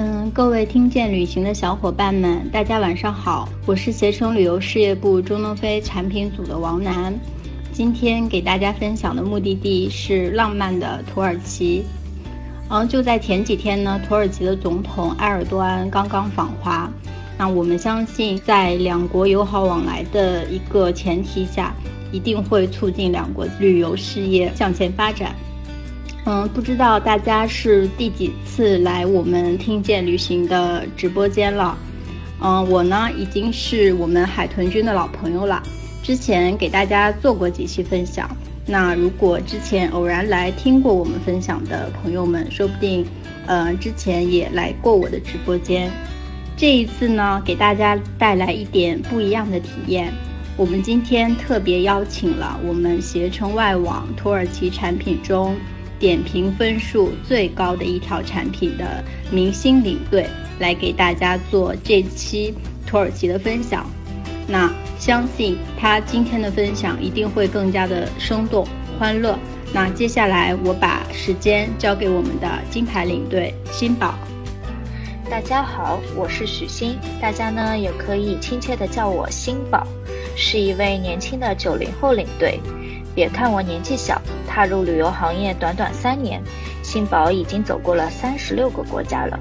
嗯，各位听见旅行的小伙伴们，大家晚上好，我是携程旅游事业部中东非产品组的王楠。今天给大家分享的目的地是浪漫的土耳其。嗯，就在前几天呢，土耳其的总统埃尔多安刚刚访华。那我们相信，在两国友好往来的一个前提下，一定会促进两国旅游事业向前发展。嗯，不知道大家是第几次来我们听见旅行的直播间了。嗯，我呢已经是我们海豚君的老朋友了，之前给大家做过几期分享。那如果之前偶然来听过我们分享的朋友们，说不定，呃，之前也来过我的直播间。这一次呢，给大家带来一点不一样的体验。我们今天特别邀请了我们携程外网土耳其产品中。点评分数最高的一条产品的明星领队来给大家做这期土耳其的分享，那相信他今天的分享一定会更加的生动欢乐。那接下来我把时间交给我们的金牌领队新宝。大家好，我是许昕，大家呢也可以亲切的叫我新宝，是一位年轻的九零后领队。别看我年纪小，踏入旅游行业短短三年，新宝已经走过了三十六个国家了。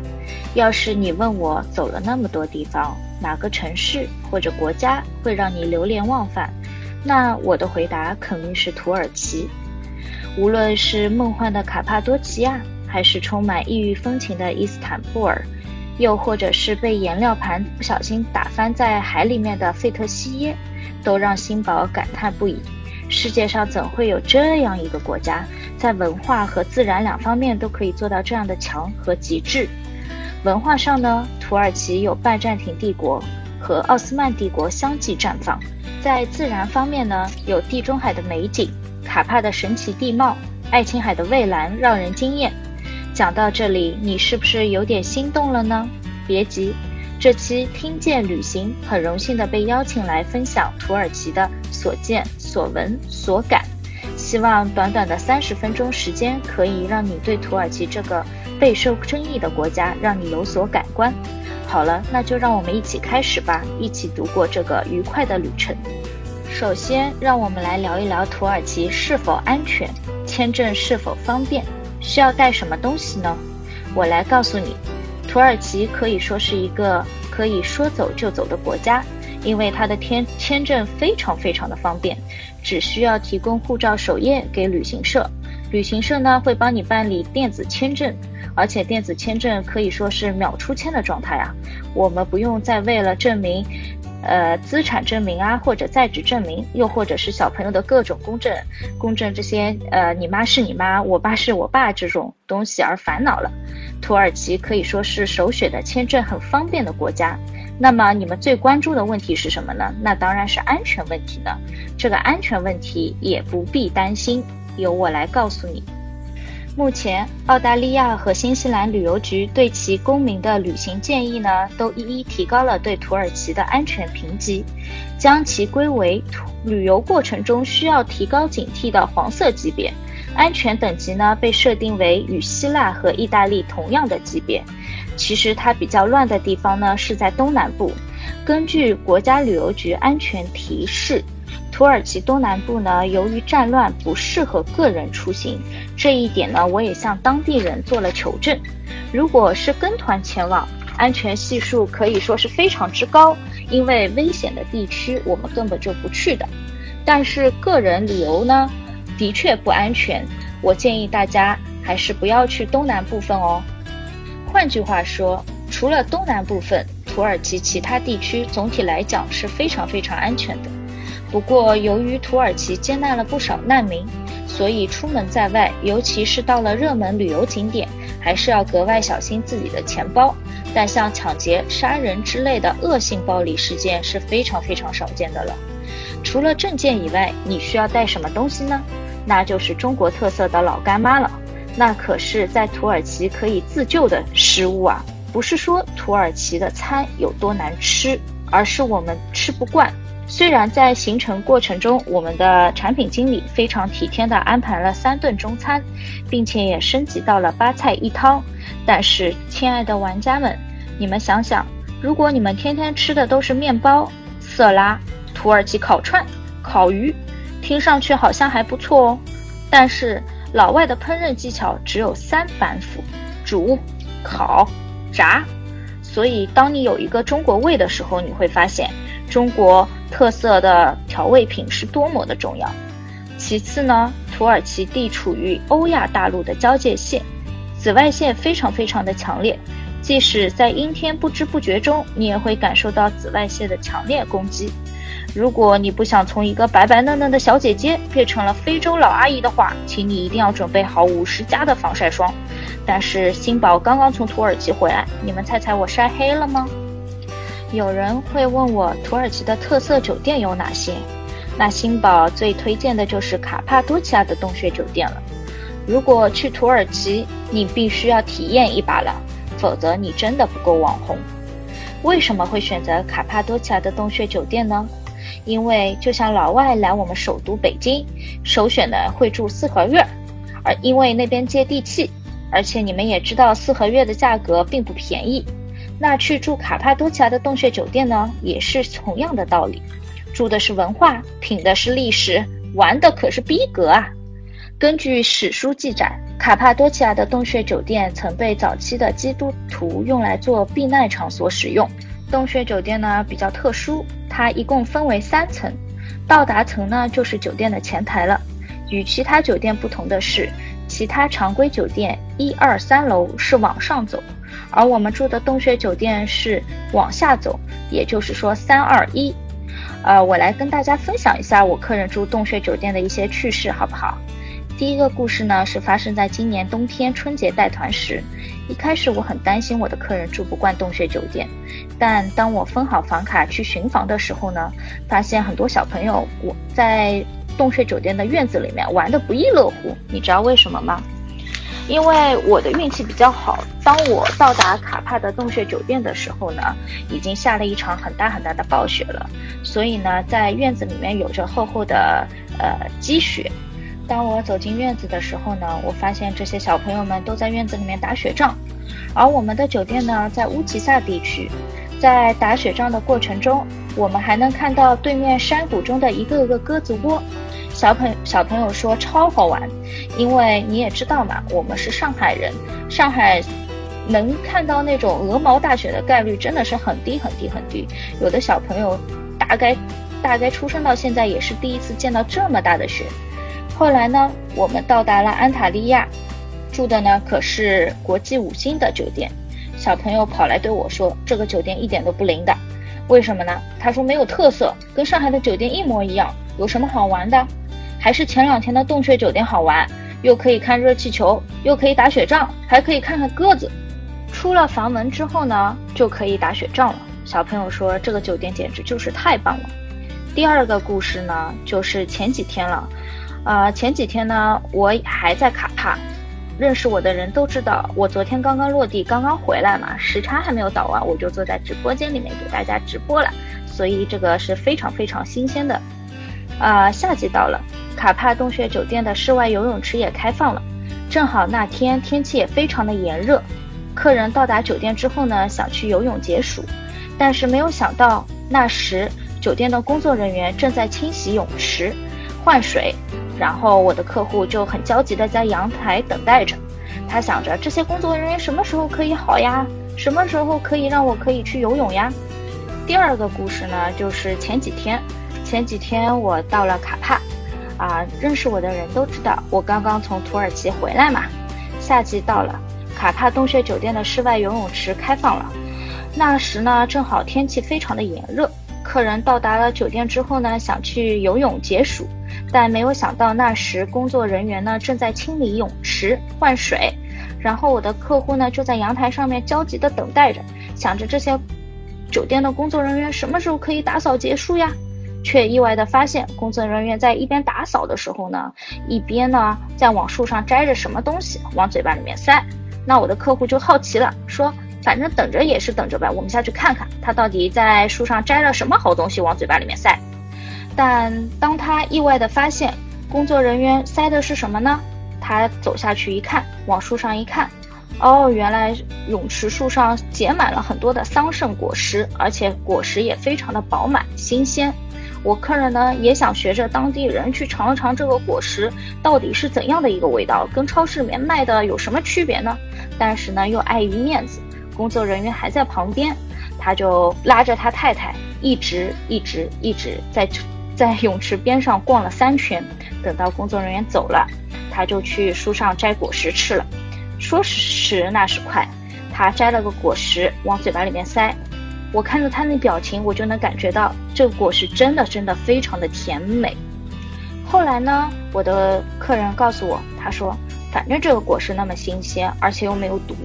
要是你问我走了那么多地方，哪个城市或者国家会让你流连忘返，那我的回答肯定是土耳其。无论是梦幻的卡帕多奇亚，还是充满异域风情的伊斯坦布尔，又或者是被颜料盘不小心打翻在海里面的费特西耶，都让新宝感叹不已。世界上怎会有这样一个国家，在文化和自然两方面都可以做到这样的强和极致？文化上呢，土耳其有拜占庭帝国和奥斯曼帝国相继绽放；在自然方面呢，有地中海的美景、卡帕的神奇地貌、爱琴海的蔚蓝让人惊艳。讲到这里，你是不是有点心动了呢？别急。这期听见旅行很荣幸的被邀请来分享土耳其的所见所闻所感，希望短短的三十分钟时间可以让你对土耳其这个备受争议的国家让你有所改观。好了，那就让我们一起开始吧，一起度过这个愉快的旅程。首先，让我们来聊一聊土耳其是否安全，签证是否方便，需要带什么东西呢？我来告诉你。土耳其可以说是一个可以说走就走的国家，因为它的签签证非常非常的方便，只需要提供护照首页给旅行社，旅行社呢会帮你办理电子签证，而且电子签证可以说是秒出签的状态啊，我们不用再为了证明。呃，资产证明啊，或者在职证明，又或者是小朋友的各种公证、公证这些，呃，你妈是你妈，我爸是我爸这种东西而烦恼了。土耳其可以说是首选的签证很方便的国家。那么你们最关注的问题是什么呢？那当然是安全问题呢。这个安全问题也不必担心，由我来告诉你。目前，澳大利亚和新西兰旅游局对其公民的旅行建议呢，都一一提高了对土耳其的安全评级，将其归为旅游过程中需要提高警惕的黄色级别。安全等级呢，被设定为与希腊和意大利同样的级别。其实它比较乱的地方呢，是在东南部。根据国家旅游局安全提示。土耳其东南部呢，由于战乱不适合个人出行，这一点呢，我也向当地人做了求证。如果是跟团前往，安全系数可以说是非常之高，因为危险的地区我们根本就不去的。但是个人旅游呢，的确不安全，我建议大家还是不要去东南部分哦。换句话说，除了东南部分，土耳其其他地区总体来讲是非常非常安全的。不过，由于土耳其接纳了不少难民，所以出门在外，尤其是到了热门旅游景点，还是要格外小心自己的钱包。但像抢劫、杀人之类的恶性暴力事件是非常非常少见的了。除了证件以外，你需要带什么东西呢？那就是中国特色的老干妈了。那可是在土耳其可以自救的食物啊！不是说土耳其的餐有多难吃，而是我们吃不惯。虽然在行程过程中，我们的产品经理非常体贴地安排了三顿中餐，并且也升级到了八菜一汤，但是，亲爱的玩家们，你们想想，如果你们天天吃的都是面包、色拉、土耳其烤串、烤鱼，听上去好像还不错哦，但是老外的烹饪技巧只有三板斧：煮、烤、炸。所以，当你有一个中国胃的时候，你会发现中国特色的调味品是多么的重要。其次呢，土耳其地处于欧亚大陆的交界线，紫外线非常非常的强烈，即使在阴天不知不觉中，你也会感受到紫外线的强烈攻击。如果你不想从一个白白嫩嫩的小姐姐变成了非洲老阿姨的话，请你一定要准备好五十加的防晒霜。但是新宝刚刚从土耳其回来，你们猜猜我晒黑了吗？有人会问我土耳其的特色酒店有哪些？那新宝最推荐的就是卡帕多奇亚的洞穴酒店了。如果去土耳其，你必须要体验一把了，否则你真的不够网红。为什么会选择卡帕多奇亚的洞穴酒店呢？因为就像老外来我们首都北京，首选的会住四合院，而因为那边接地气，而且你们也知道四合院的价格并不便宜。那去住卡帕多奇亚的洞穴酒店呢，也是同样的道理，住的是文化，品的是历史，玩的可是逼格啊！根据史书记载，卡帕多奇亚的洞穴酒店曾被早期的基督徒用来做避难场所使用。洞穴酒店呢比较特殊。它一共分为三层，到达层呢就是酒店的前台了。与其他酒店不同的是，其他常规酒店一二三楼是往上走，而我们住的洞穴酒店是往下走，也就是说三二一。呃，我来跟大家分享一下我客人住洞穴酒店的一些趣事，好不好？第一个故事呢，是发生在今年冬天春节带团时。一开始我很担心我的客人住不惯洞穴酒店，但当我分好房卡去巡房的时候呢，发现很多小朋友我在洞穴酒店的院子里面玩得不亦乐乎。你知道为什么吗？因为我的运气比较好，当我到达卡帕的洞穴酒店的时候呢，已经下了一场很大很大的暴雪了，所以呢，在院子里面有着厚厚的呃积雪。当我走进院子的时候呢，我发现这些小朋友们都在院子里面打雪仗，而我们的酒店呢在乌吉萨地区，在打雪仗的过程中，我们还能看到对面山谷中的一个个鸽子窝。小朋小朋友说超好玩，因为你也知道嘛，我们是上海人，上海能看到那种鹅毛大雪的概率真的是很低很低很低。有的小朋友大概大概出生到现在也是第一次见到这么大的雪。后来呢，我们到达了安塔利亚，住的呢可是国际五星的酒店。小朋友跑来对我说：“这个酒店一点都不灵的，为什么呢？”他说：“没有特色，跟上海的酒店一模一样。有什么好玩的？还是前两天的洞穴酒店好玩，又可以看热气球，又可以打雪仗，还可以看看鸽子。出了房门之后呢，就可以打雪仗了。”小朋友说：“这个酒店简直就是太棒了。”第二个故事呢，就是前几天了。啊，前几天呢，我还在卡帕，认识我的人都知道，我昨天刚刚落地，刚刚回来嘛，时差还没有倒完，我就坐在直播间里面给大家直播了，所以这个是非常非常新鲜的。啊，夏季到了，卡帕洞穴酒店的室外游泳池也开放了，正好那天天气也非常的炎热，客人到达酒店之后呢，想去游泳解暑，但是没有想到那时酒店的工作人员正在清洗泳池，换水。然后我的客户就很焦急地在阳台等待着，他想着这些工作人员什么时候可以好呀？什么时候可以让我可以去游泳呀？第二个故事呢，就是前几天，前几天我到了卡帕，啊，认识我的人都知道我刚刚从土耳其回来嘛。夏季到了，卡帕洞穴酒店的室外游泳池开放了，那时呢正好天气非常的炎热，客人到达了酒店之后呢，想去游泳解暑。但没有想到，那时工作人员呢正在清理泳池换水，然后我的客户呢就在阳台上面焦急地等待着，想着这些酒店的工作人员什么时候可以打扫结束呀？却意外地发现，工作人员在一边打扫的时候呢，一边呢在往树上摘着什么东西往嘴巴里面塞。那我的客户就好奇了，说：“反正等着也是等着呗，我们下去看看他到底在树上摘了什么好东西往嘴巴里面塞。”但当他意外的发现工作人员塞的是什么呢？他走下去一看，往树上一看，哦，原来泳池树上结满了很多的桑葚果实，而且果实也非常的饱满新鲜。我客人呢也想学着当地人去尝尝这个果实到底是怎样的一个味道，跟超市里面卖的有什么区别呢？但是呢又碍于面子，工作人员还在旁边，他就拉着他太太一直一直一直在在泳池边上逛了三圈，等到工作人员走了。他就去树上摘果实吃了，说时迟那时快，他摘了个果实往嘴巴里面塞，我看着他那表情，我就能感觉到这个果实真的真的非常的甜美。后来呢，我的客人告诉我，他说反正这个果实那么新鲜，而且又没有毒，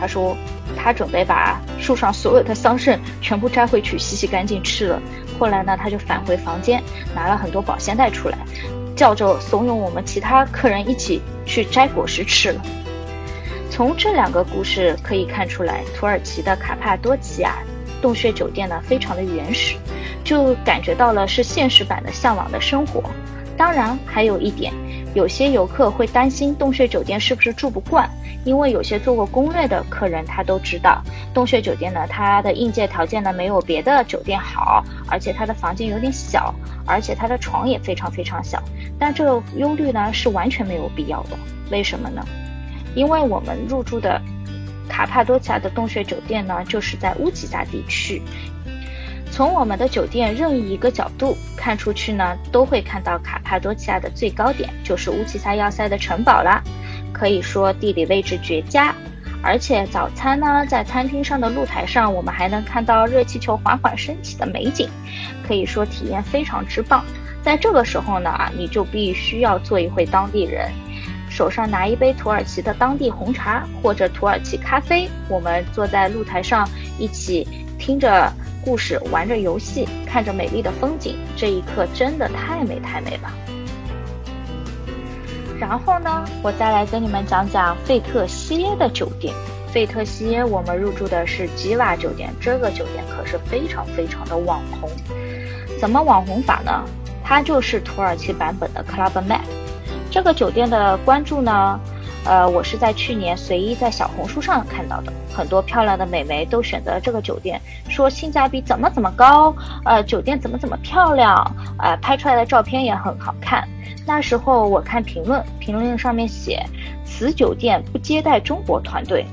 他说他准备把树上所有的桑葚全部摘回去洗洗干净吃了。后来呢，他就返回房间，拿了很多保鲜袋出来。叫着怂恿我们其他客人一起去摘果实吃了。从这两个故事可以看出来，土耳其的卡帕多奇亚洞穴酒店呢非常的原始，就感觉到了是现实版的向往的生活。当然，还有一点，有些游客会担心洞穴酒店是不是住不惯。因为有些做过攻略的客人，他都知道洞穴酒店呢，它的硬件条件呢没有别的酒店好，而且它的房间有点小，而且它的床也非常非常小。但这个忧虑呢是完全没有必要的。为什么呢？因为我们入住的卡帕多奇亚的洞穴酒店呢，就是在乌吉萨地区。从我们的酒店任意一个角度看出去呢，都会看到卡帕多奇亚的最高点，就是乌奇萨要塞的城堡啦。可以说地理位置绝佳，而且早餐呢，在餐厅上的露台上，我们还能看到热气球缓缓升起的美景，可以说体验非常之棒。在这个时候呢，啊你就必须要做一回当地人，手上拿一杯土耳其的当地红茶或者土耳其咖啡，我们坐在露台上一起听着故事，玩着游戏，看着美丽的风景，这一刻真的太美太美了。然后呢，我再来跟你们讲讲费特西耶的酒店。费特西耶，我们入住的是吉瓦酒店，这个酒店可是非常非常的网红。怎么网红法呢？它就是土耳其版本的 Club Med。这个酒店的关注呢，呃，我是在去年随意在小红书上看到的，很多漂亮的美眉都选择了这个酒店，说性价比怎么怎么高，呃，酒店怎么怎么漂亮，呃，拍出来的照片也很好看。那时候我看评论，评论上面写此酒店不接待中国团队，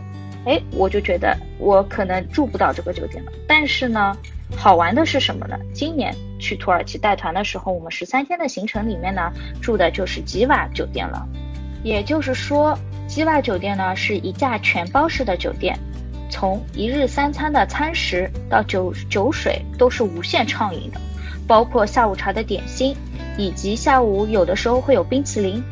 哎，我就觉得我可能住不到这个酒店了。但是呢，好玩的是什么呢？今年去土耳其带团的时候，我们十三天的行程里面呢，住的就是吉瓦酒店了。也就是说，吉瓦酒店呢是一架全包式的酒店，从一日三餐的餐食到酒酒水都是无限畅饮的，包括下午茶的点心。以及下午有的时候会有冰淇淋，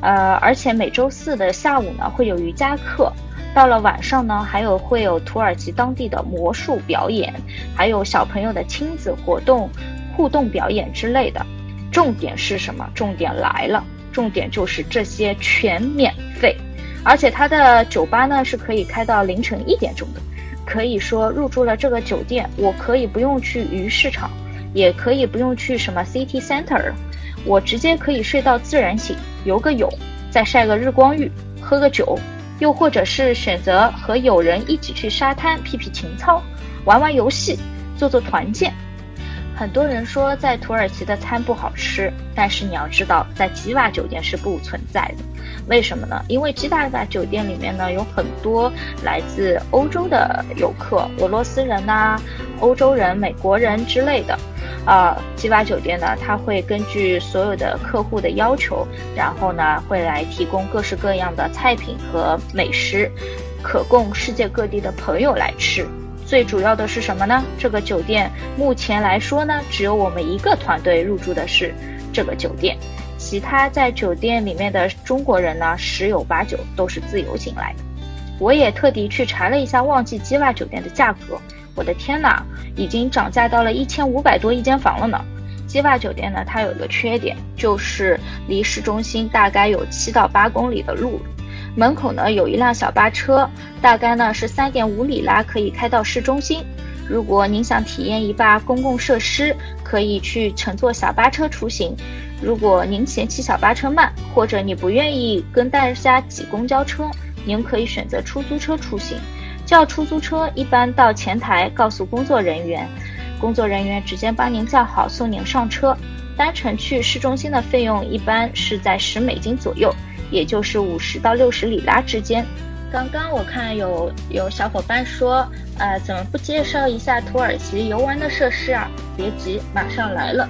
呃，而且每周四的下午呢会有瑜伽课，到了晚上呢还有会有土耳其当地的魔术表演，还有小朋友的亲子活动、互动表演之类的。重点是什么？重点来了，重点就是这些全免费，而且它的酒吧呢是可以开到凌晨一点钟的。可以说入住了这个酒店，我可以不用去鱼市场，也可以不用去什么 City Center。我直接可以睡到自然醒，游个泳，再晒个日光浴，喝个酒，又或者是选择和友人一起去沙滩劈劈情操，玩玩游戏，做做团建。很多人说在土耳其的餐不好吃，但是你要知道，在吉瓦酒店是不存在的。为什么呢？因为吉瓦酒店里面呢有很多来自欧洲的游客，俄罗斯人呐、欧洲人、美国人之类的。啊，吉瓦酒店呢，它会根据所有的客户的要求，然后呢会来提供各式各样的菜品和美食，可供世界各地的朋友来吃。最主要的是什么呢？这个酒店目前来说呢，只有我们一个团队入住的是这个酒店，其他在酒店里面的中国人呢，十有八九都是自由行来的。我也特地去查了一下旺季基瓦酒店的价格，我的天哪，已经涨价到了一千五百多一间房了呢。基瓦酒店呢，它有一个缺点，就是离市中心大概有七到八公里的路。门口呢有一辆小巴车，大概呢是三点五里拉，可以开到市中心。如果您想体验一把公共设施，可以去乘坐小巴车出行；如果您嫌弃小巴车慢，或者你不愿意跟大家挤公交车，您可以选择出租车出行。叫出租车一般到前台告诉工作人员，工作人员直接帮您叫好送您上车。单程去市中心的费用一般是在十美金左右，也就是五十到六十里拉之间。刚刚我看有有小伙伴说，呃，怎么不介绍一下土耳其游玩的设施啊？别急，马上来了。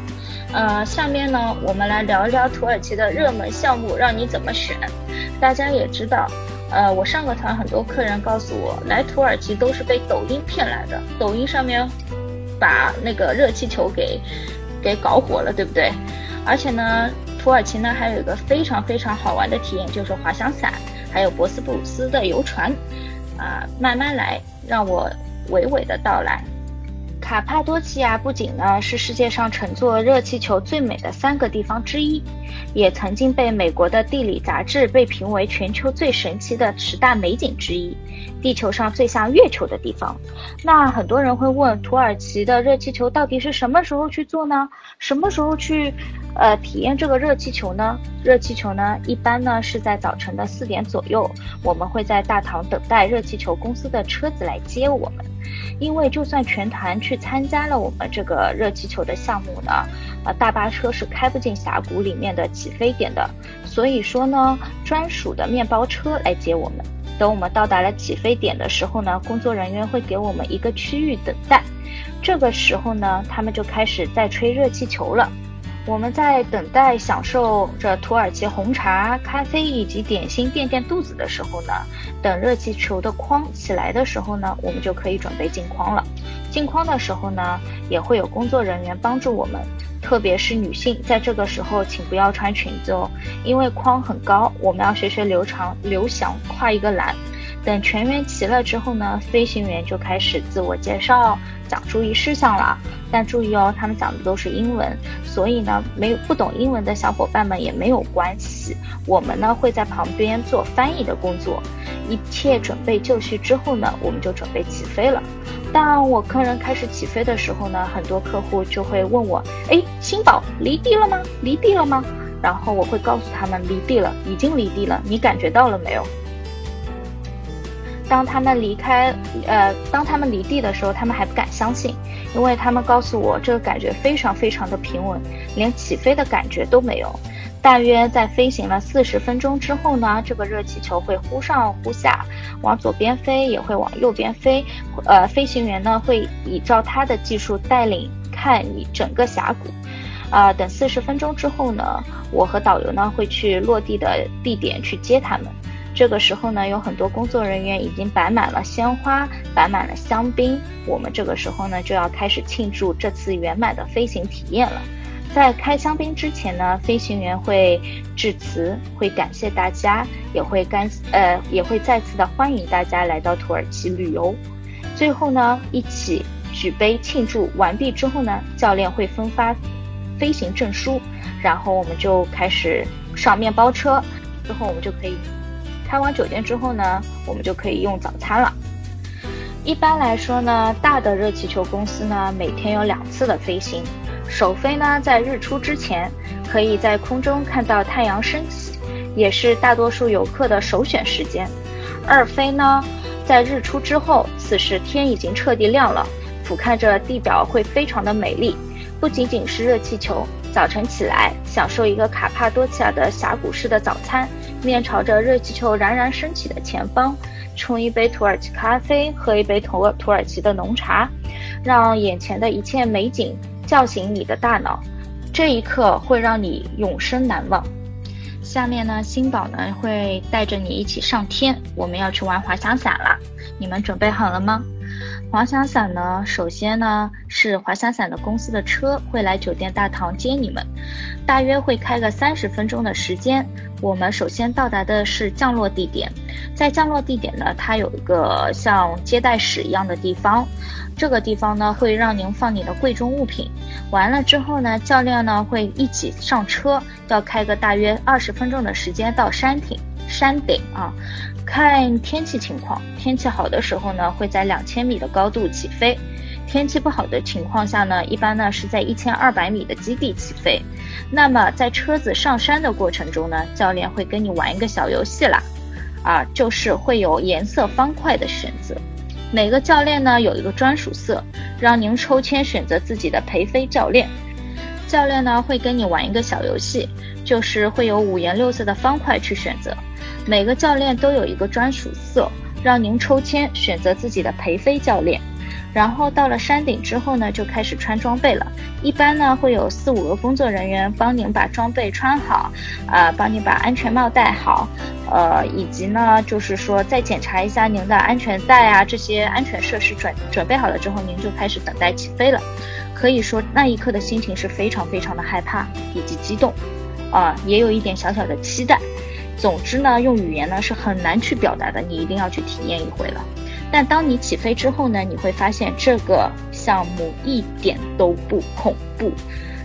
呃，下面呢，我们来聊一聊土耳其的热门项目，让你怎么选。大家也知道，呃，我上个团很多客人告诉我，来土耳其都是被抖音骗来的，抖音上面把那个热气球给。给搞火了，对不对？而且呢，土耳其呢还有一个非常非常好玩的体验，就是滑翔伞，还有博斯布鲁斯的游船。啊，慢慢来，让我娓娓的道来。卡帕多奇亚不仅呢是世界上乘坐热气球最美的三个地方之一，也曾经被美国的地理杂志被评为全球最神奇的十大美景之一，地球上最像月球的地方。那很多人会问，土耳其的热气球到底是什么时候去做呢？什么时候去，呃，体验这个热气球呢？热气球呢，一般呢是在早晨的四点左右，我们会在大堂等待热气球公司的车子来接我们。因为就算全团去参加了我们这个热气球的项目呢，呃，大巴车是开不进峡谷里面的起飞点的，所以说呢，专属的面包车来接我们。等我们到达了起飞点的时候呢，工作人员会给我们一个区域等待，这个时候呢，他们就开始在吹热气球了。我们在等待享受着土耳其红茶、咖啡以及点心垫垫肚子的时候呢，等热气球的框起来的时候呢，我们就可以准备进框了。进框的时候呢，也会有工作人员帮助我们，特别是女性，在这个时候请不要穿裙子哦，因为框很高，我们要学学刘长刘翔跨一个栏。等全员齐了之后呢，飞行员就开始自我介绍。讲注意事项了，但注意哦，他们讲的都是英文，所以呢，没有不懂英文的小伙伴们也没有关系，我们呢会在旁边做翻译的工作。一切准备就绪之后呢，我们就准备起飞了。当我客人开始起飞的时候呢，很多客户就会问我：“哎，新宝离地了吗？离地了吗？”然后我会告诉他们：“离地了，已经离地了，你感觉到了没有？”当他们离开，呃，当他们离地的时候，他们还不敢相信，因为他们告诉我，这个感觉非常非常的平稳，连起飞的感觉都没有。大约在飞行了四十分钟之后呢，这个热气球会忽上忽下，往左边飞，也会往右边飞。呃，飞行员呢会依照他的技术带领看你整个峡谷。啊，等四十分钟之后呢，我和导游呢会去落地的地点去接他们。这个时候呢，有很多工作人员已经摆满了鲜花，摆满了香槟。我们这个时候呢，就要开始庆祝这次圆满的飞行体验了。在开香槟之前呢，飞行员会致辞，会感谢大家，也会干呃，也会再次的欢迎大家来到土耳其旅游。最后呢，一起举杯庆祝完毕之后呢，教练会分发飞行证书，然后我们就开始上面包车，之后我们就可以。开完酒店之后呢，我们就可以用早餐了。一般来说呢，大的热气球公司呢，每天有两次的飞行。首飞呢，在日出之前，可以在空中看到太阳升起，也是大多数游客的首选时间。二飞呢，在日出之后，此时天已经彻底亮了，俯瞰着地表会非常的美丽。不仅仅是热气球，早晨起来享受一个卡帕多奇亚的峡谷式的早餐。面朝着热气球冉冉升起的前方，冲一杯土耳其咖啡，喝一杯土土耳其的浓茶，让眼前的一切美景叫醒你的大脑，这一刻会让你永生难忘。下面呢，新宝呢会带着你一起上天，我们要去玩滑翔伞了，你们准备好了吗？滑翔伞呢，首先呢是滑翔伞的公司的车会来酒店大堂接你们，大约会开个三十分钟的时间。我们首先到达的是降落地点，在降落地点呢，它有一个像接待室一样的地方，这个地方呢会让您放你的贵重物品。完了之后呢，教练呢会一起上车，要开个大约二十分钟的时间到山顶。山顶啊。看天气情况，天气好的时候呢，会在两千米的高度起飞；天气不好的情况下呢，一般呢是在一千二百米的基地起飞。那么在车子上山的过程中呢，教练会跟你玩一个小游戏啦，啊，就是会有颜色方块的选择。每个教练呢有一个专属色，让您抽签选择自己的陪飞教练。教练呢会跟你玩一个小游戏，就是会有五颜六色的方块去选择。每个教练都有一个专属色，让您抽签选择自己的陪飞教练。然后到了山顶之后呢，就开始穿装备了。一般呢会有四五个工作人员帮您把装备穿好，啊，帮你把安全帽戴好，呃，以及呢就是说再检查一下您的安全带啊，这些安全设施准准备好了之后，您就开始等待起飞了。可以说那一刻的心情是非常非常的害怕以及激动，啊，也有一点小小的期待。总之呢，用语言呢是很难去表达的，你一定要去体验一回了。但当你起飞之后呢，你会发现这个项目一点都不恐怖，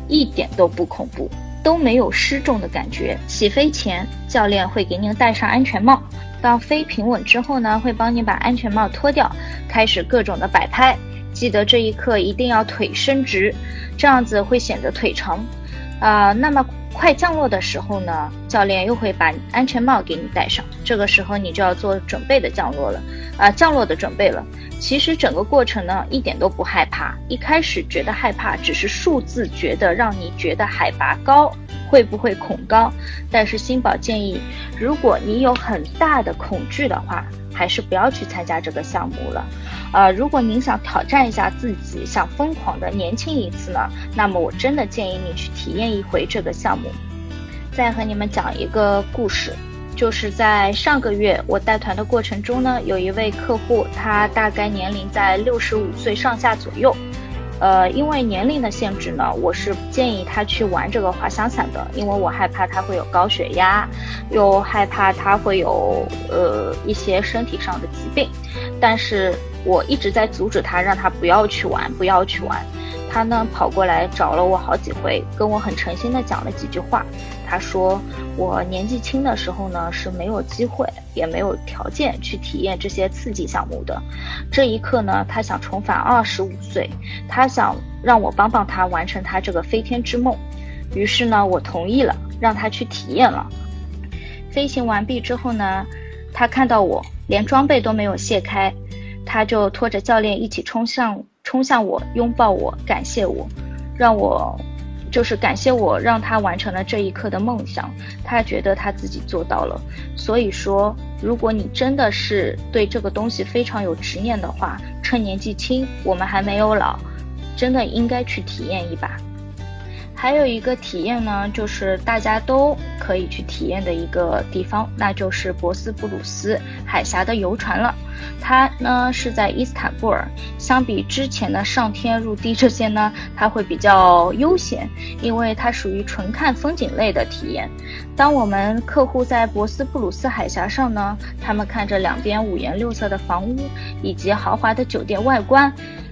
一点都不恐怖，都没有失重的感觉。起飞前，教练会给您戴上安全帽，到飞平稳之后呢，会帮你把安全帽脱掉，开始各种的摆拍。记得这一刻一定要腿伸直，这样子会显得腿长。啊，那么。快降落的时候呢，教练又会把安全帽给你戴上。这个时候你就要做准备的降落了，啊，降落的准备了。其实整个过程呢一点都不害怕，一开始觉得害怕，只是数字觉得让你觉得海拔高，会不会恐高？但是新宝建议，如果你有很大的恐惧的话。还是不要去参加这个项目了，呃，如果您想挑战一下自己，想疯狂的年轻一次呢，那么我真的建议你去体验一回这个项目。再和你们讲一个故事，就是在上个月我带团的过程中呢，有一位客户，他大概年龄在六十五岁上下左右。呃，因为年龄的限制呢，我是不建议他去玩这个滑翔伞的，因为我害怕他会有高血压，又害怕他会有呃一些身体上的疾病。但是我一直在阻止他，让他不要去玩，不要去玩。他呢跑过来找了我好几回，跟我很诚心的讲了几句话。他说我年纪轻的时候呢是没有机会，也没有条件去体验这些刺激项目的。这一刻呢，他想重返二十五岁，他想让我帮帮他完成他这个飞天之梦。于是呢，我同意了，让他去体验了。飞行完毕之后呢，他看到我连装备都没有卸开，他就拖着教练一起冲向冲向我，拥抱我，感谢我，让我。就是感谢我让他完成了这一刻的梦想，他觉得他自己做到了。所以说，如果你真的是对这个东西非常有执念的话，趁年纪轻，我们还没有老，真的应该去体验一把。还有一个体验呢，就是大家都可以去体验的一个地方，那就是博斯布鲁斯海峡的游船了。它呢是在伊斯坦布尔，相比之前的上天入地这些呢，它会比较悠闲，因为它属于纯看风景类的体验。当我们客户在博斯布鲁斯海峡上呢，他们看着两边五颜六色的房屋以及豪华的酒店外观。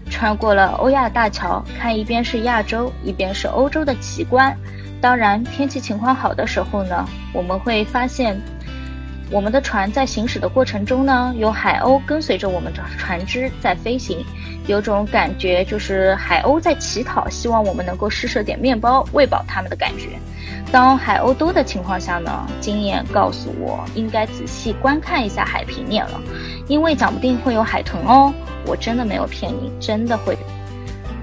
穿过了欧亚大桥，看一边是亚洲，一边是欧洲的奇观。当然，天气情况好的时候呢，我们会发现，我们的船在行驶的过程中呢，有海鸥跟随着我们的船只在飞行，有种感觉就是海鸥在乞讨，希望我们能够施舍点面包喂饱它们的感觉。当海鸥多的情况下呢，经验告诉我应该仔细观看一下海平面了，因为讲不定会有海豚哦。我真的没有骗你，真的会。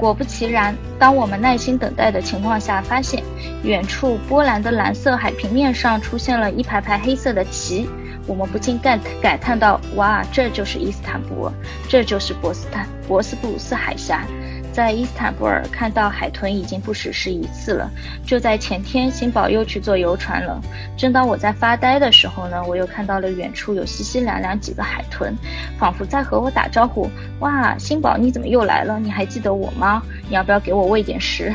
果不其然，当我们耐心等待的情况下，发现远处波兰的蓝色海平面上出现了一排排黑色的旗，我们不禁感感叹道：“哇，这就是伊斯坦布尔，这就是博斯坦博斯布鲁斯海峡。”在伊斯坦布尔看到海豚已经不只是一次了。就在前天，新宝又去坐游船了。正当我在发呆的时候呢，我又看到了远处有稀稀两两几个海豚，仿佛在和我打招呼。哇，新宝你怎么又来了？你还记得我吗？你要不要给我喂点食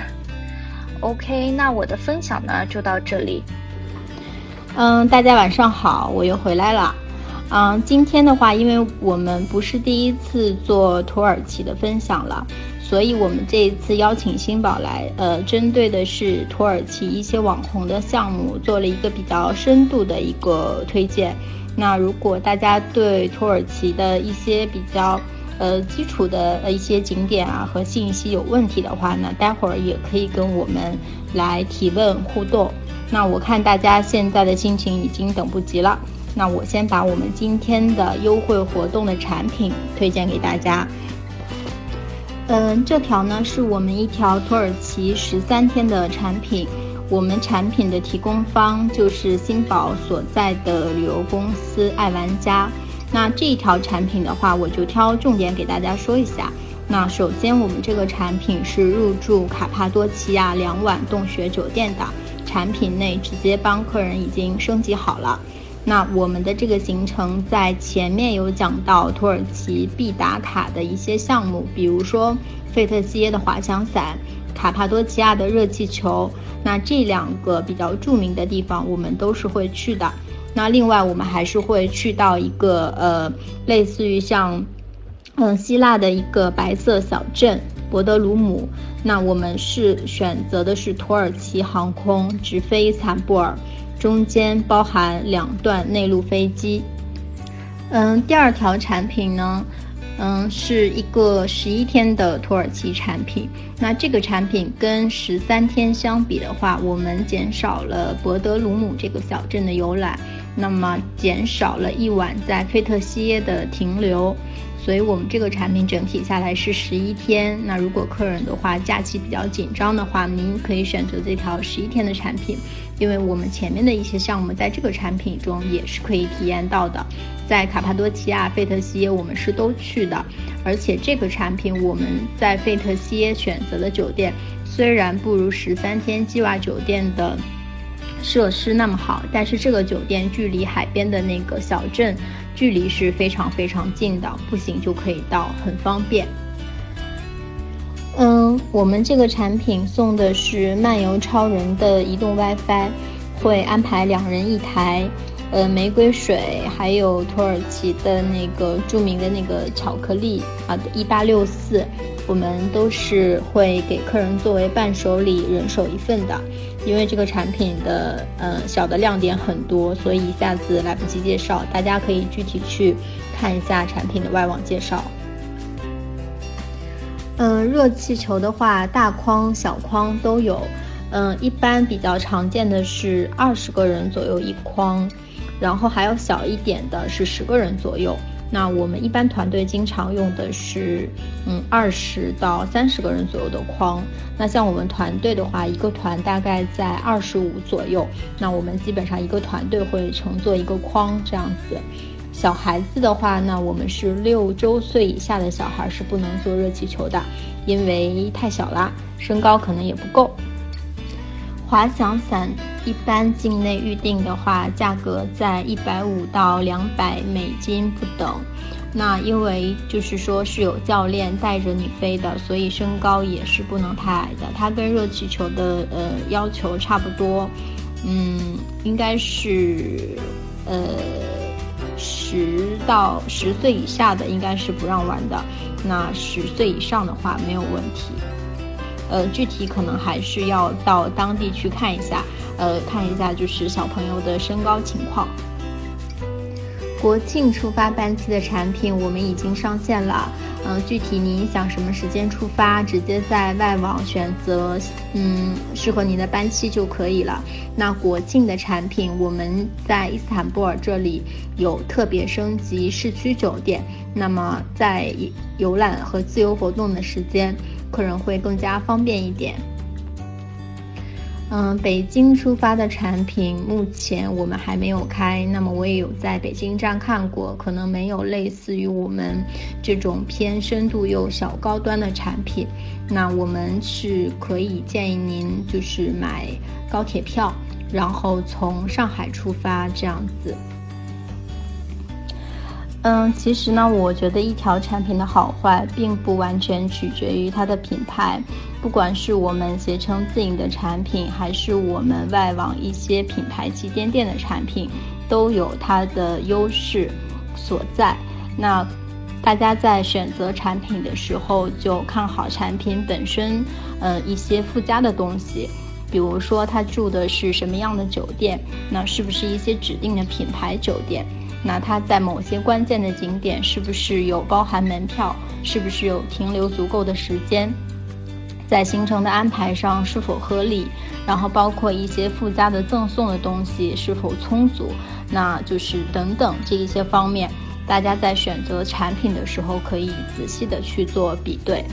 ？OK，那我的分享呢就到这里。嗯，大家晚上好，我又回来了。嗯，今天的话，因为我们不是第一次做土耳其的分享了。所以，我们这一次邀请新宝来，呃，针对的是土耳其一些网红的项目，做了一个比较深度的一个推荐。那如果大家对土耳其的一些比较呃基础的呃一些景点啊和信息有问题的话呢，待会儿也可以跟我们来提问互动。那我看大家现在的心情已经等不及了，那我先把我们今天的优惠活动的产品推荐给大家。嗯，这条呢是我们一条土耳其十三天的产品，我们产品的提供方就是新宝所在的旅游公司爱玩家。那这一条产品的话，我就挑重点给大家说一下。那首先，我们这个产品是入住卡帕多奇亚两晚洞穴酒店的，产品内直接帮客人已经升级好了。那我们的这个行程在前面有讲到土耳其必打卡的一些项目，比如说费特西耶的滑翔伞、卡帕多奇亚的热气球。那这两个比较著名的地方，我们都是会去的。那另外，我们还是会去到一个呃，类似于像，嗯，希腊的一个白色小镇博德鲁姆。那我们是选择的是土耳其航空直飞伊斯坦布尔。中间包含两段内陆飞机。嗯，第二条产品呢，嗯，是一个十一天的土耳其产品。那这个产品跟十三天相比的话，我们减少了博德鲁姆这个小镇的游览，那么减少了一晚在费特西耶的停留。所以我们这个产品整体下来是十一天。那如果客人的话假期比较紧张的话，您可以选择这条十一天的产品，因为我们前面的一些项目在这个产品中也是可以体验到的。在卡帕多奇亚、费特西耶我们是都去的，而且这个产品我们在费特西耶选择的酒店虽然不如十三天计划酒店的设施那么好，但是这个酒店距离海边的那个小镇。距离是非常非常近的，步行就可以到，很方便。嗯，我们这个产品送的是漫游超人的移动 WiFi，会安排两人一台。呃，玫瑰水，还有土耳其的那个著名的那个巧克力啊，一八六四，我们都是会给客人作为伴手礼，人手一份的。因为这个产品的呃小的亮点很多，所以一下子来不及介绍，大家可以具体去看一下产品的外网介绍。嗯，热气球的话，大框、小框都有。嗯，一般比较常见的是二十个人左右一框。然后还有小一点的，是十个人左右。那我们一般团队经常用的是，嗯，二十到三十个人左右的框。那像我们团队的话，一个团大概在二十五左右。那我们基本上一个团队会乘坐一个框这样子。小孩子的话，那我们是六周岁以下的小孩是不能坐热气球的，因为太小啦，身高可能也不够。滑翔伞一般境内预定的话，价格在一百五到两百美金不等。那因为就是说是有教练带着你飞的，所以身高也是不能太矮的。它跟热气球的呃要求差不多，嗯，应该是呃十到十岁以下的应该是不让玩的，那十岁以上的话没有问题。呃，具体可能还是要到当地去看一下，呃，看一下就是小朋友的身高情况。国庆出发班期的产品我们已经上线了，嗯，具体您想什么时间出发，直接在外网选择，嗯，适合您的班期就可以了。那国庆的产品我们在伊斯坦布尔这里有特别升级市区酒店，那么在游览和自由活动的时间。客人会更加方便一点。嗯，北京出发的产品目前我们还没有开，那么我也有在北京站看过，可能没有类似于我们这种偏深度又小高端的产品。那我们是可以建议您就是买高铁票，然后从上海出发这样子。嗯，其实呢，我觉得一条产品的好坏并不完全取决于它的品牌，不管是我们携程自营的产品，还是我们外网一些品牌旗舰店的产品，都有它的优势所在。那大家在选择产品的时候，就看好产品本身，呃，一些附加的东西，比如说他住的是什么样的酒店，那是不是一些指定的品牌酒店？那它在某些关键的景点是不是有包含门票？是不是有停留足够的时间？在行程的安排上是否合理？然后包括一些附加的赠送的东西是否充足？那就是等等这一些方面，大家在选择产品的时候可以仔细的去做比对。